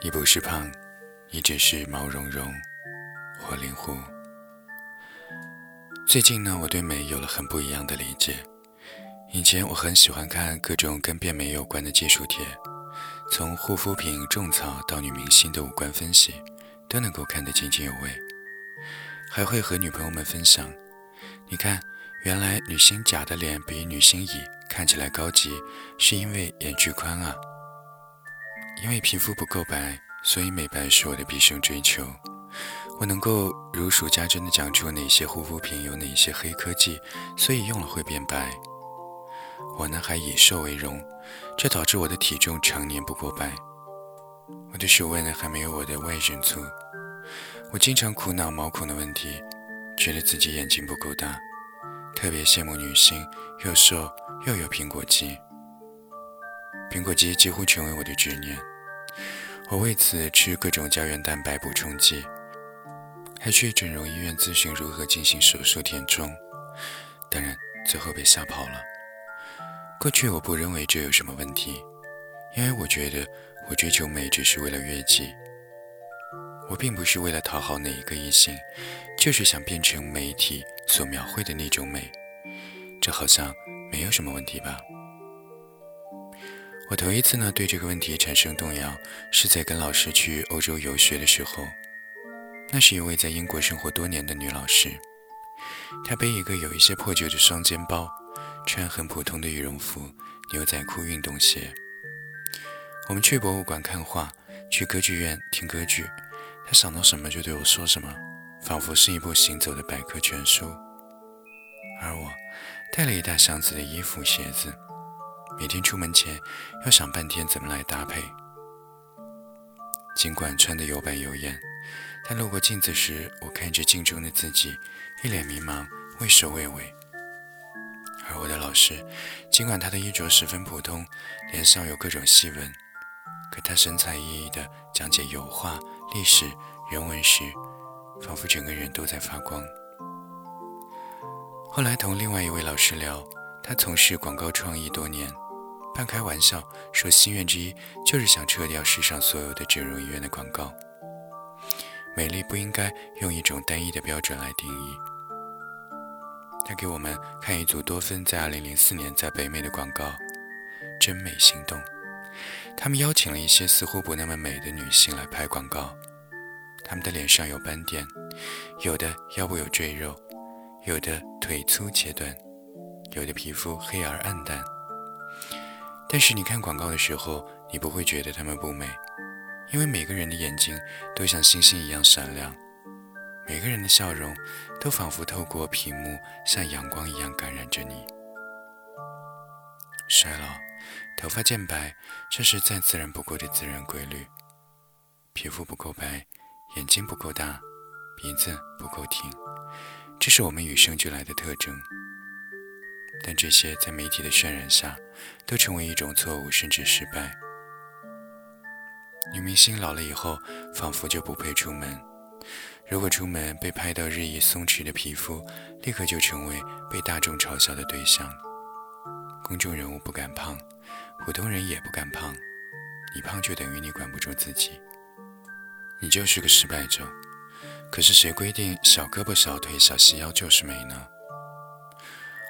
你不是胖，你只是毛茸茸、活灵活。最近呢，我对美有了很不一样的理解。以前我很喜欢看各种跟变美有关的技术帖，从护肤品、种草到女明星的五官分析，都能够看得津津有味。还会和女朋友们分享，你看，原来女星甲的脸比女星乙看起来高级，是因为眼距宽啊。因为皮肤不够白，所以美白是我的毕生追求。我能够如数家珍地讲出哪些护肤品有哪些黑科技，所以用了会变白。我呢还以瘦为荣，这导致我的体重常年不过百。我的手腕呢还没有我的外甥粗。我经常苦恼毛孔的问题，觉得自己眼睛不够大，特别羡慕女星又瘦又有苹果肌。苹果肌几乎成为我的执念，我为此吃各种胶原蛋白补充剂，还去整容医院咨询如何进行手术填充，当然最后被吓跑了。过去我不认为这有什么问题，因为我觉得我追求美只是为了悦己，我并不是为了讨好哪一个异性，就是想变成媒体所描绘的那种美，这好像没有什么问题吧。我头一次呢对这个问题产生动摇，是在跟老师去欧洲游学的时候。那是一位在英国生活多年的女老师，她背一个有一些破旧的双肩包，穿很普通的羽绒服、牛仔裤、运动鞋。我们去博物馆看画，去歌剧院听歌剧，她想到什么就对我说什么，仿佛是一部行走的百科全书。而我带了一大箱子的衣服、鞋子。每天出门前要想半天怎么来搭配。尽管穿得有板有眼，但路过镜子时，我看着镜中的自己，一脸迷茫，畏首畏尾。而我的老师，尽管他的衣着十分普通，脸上有各种细纹，可他神采奕奕地讲解油画、历史、人文时，仿佛整个人都在发光。后来同另外一位老师聊，他从事广告创意多年。半开玩笑说，心愿之一就是想撤掉世上所有的整容医院的广告。美丽不应该用一种单一的标准来定义。他给我们看一组多芬在2004年在北美的广告，《真美心动》。他们邀请了一些似乎不那么美的女性来拍广告，她们的脸上有斑点，有的腰部有赘肉，有的腿粗且短，有的皮肤黑而暗淡。但是你看广告的时候，你不会觉得它们不美，因为每个人的眼睛都像星星一样闪亮，每个人的笑容都仿佛透过屏幕像阳光一样感染着你。衰老，头发渐白，这是再自然不过的自然规律。皮肤不够白，眼睛不够大，鼻子不够挺，这是我们与生俱来的特征。但这些在媒体的渲染下，都成为一种错误，甚至失败。女明星老了以后，仿佛就不配出门。如果出门被拍到日益松弛的皮肤，立刻就成为被大众嘲笑的对象。公众人物不敢胖，普通人也不敢胖。你胖就等于你管不住自己，你就是个失败者。可是谁规定小胳膊、小腿、小细腰就是美呢？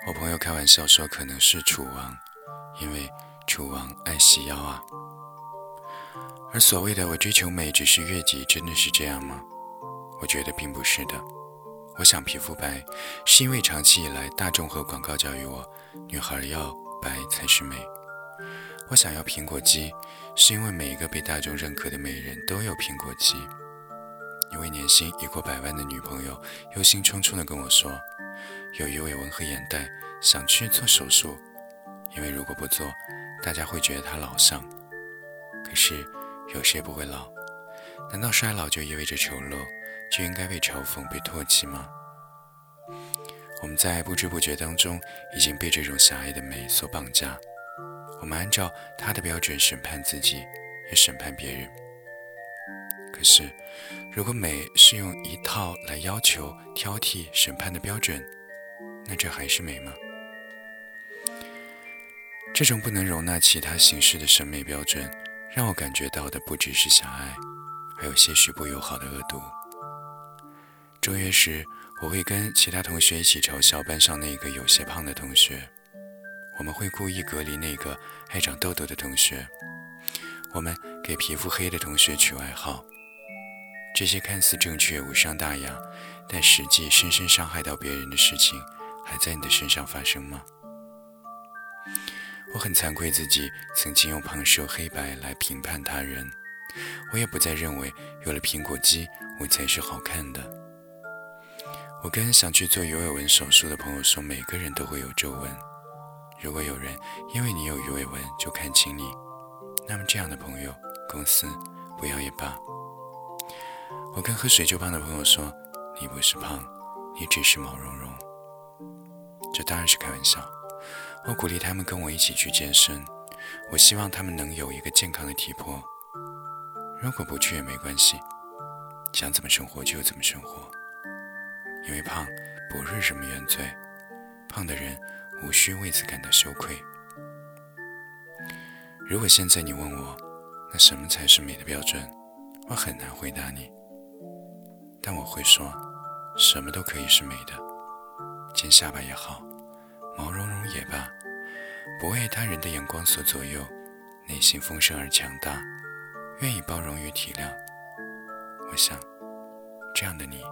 我朋友开玩笑说，可能是楚王，因为楚王爱细腰啊。而所谓的我追求美只是悦己，真的是这样吗？我觉得并不是的。我想皮肤白，是因为长期以来大众和广告教育我，女孩要白才是美。我想要苹果肌，是因为每一个被大众认可的美人都有苹果肌。一位年薪已过百万的女朋友忧心忡忡地跟我说。有鱼尾纹和眼袋，想去做手术，因为如果不做，大家会觉得他老相。可是有谁不会老？难道衰老就意味着丑陋，就应该被嘲讽、被唾弃吗？我们在不知不觉当中已经被这种狭隘的美所绑架，我们按照他的标准审判自己，也审判别人。可是，如果美是用一套来要求、挑剔、审判的标准，那这还是美吗？这种不能容纳其他形式的审美标准，让我感觉到的不只是狭隘，还有些许不友好的恶毒。中约时，我会跟其他同学一起嘲笑班上那个有些胖的同学，我们会故意隔离那个爱长痘痘的同学，我们给皮肤黑的同学取外号。这些看似正确、无伤大雅，但实际深深伤害到别人的事情，还在你的身上发生吗？我很惭愧自己曾经用胖瘦黑白来评判他人，我也不再认为有了苹果肌我才是好看的。我跟想去做鱼尾纹手术的朋友说，每个人都会有皱纹。如果有人因为你有鱼尾纹就看轻你，那么这样的朋友，公司不要也罢。我跟喝水就胖的朋友说，你不是胖，你只是毛茸茸。这当然是开玩笑。我鼓励他们跟我一起去健身，我希望他们能有一个健康的体魄。如果不去也没关系，想怎么生活就怎么生活。因为胖不是什么原罪，胖的人无需为此感到羞愧。如果现在你问我，那什么才是美的标准，我很难回答你。但我会说，什么都可以是美的，尖下巴也好，毛茸茸也罢。不为他人的眼光所左右，内心丰盛而强大，愿意包容与体谅。我想，这样的你，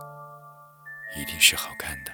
一定是好看的。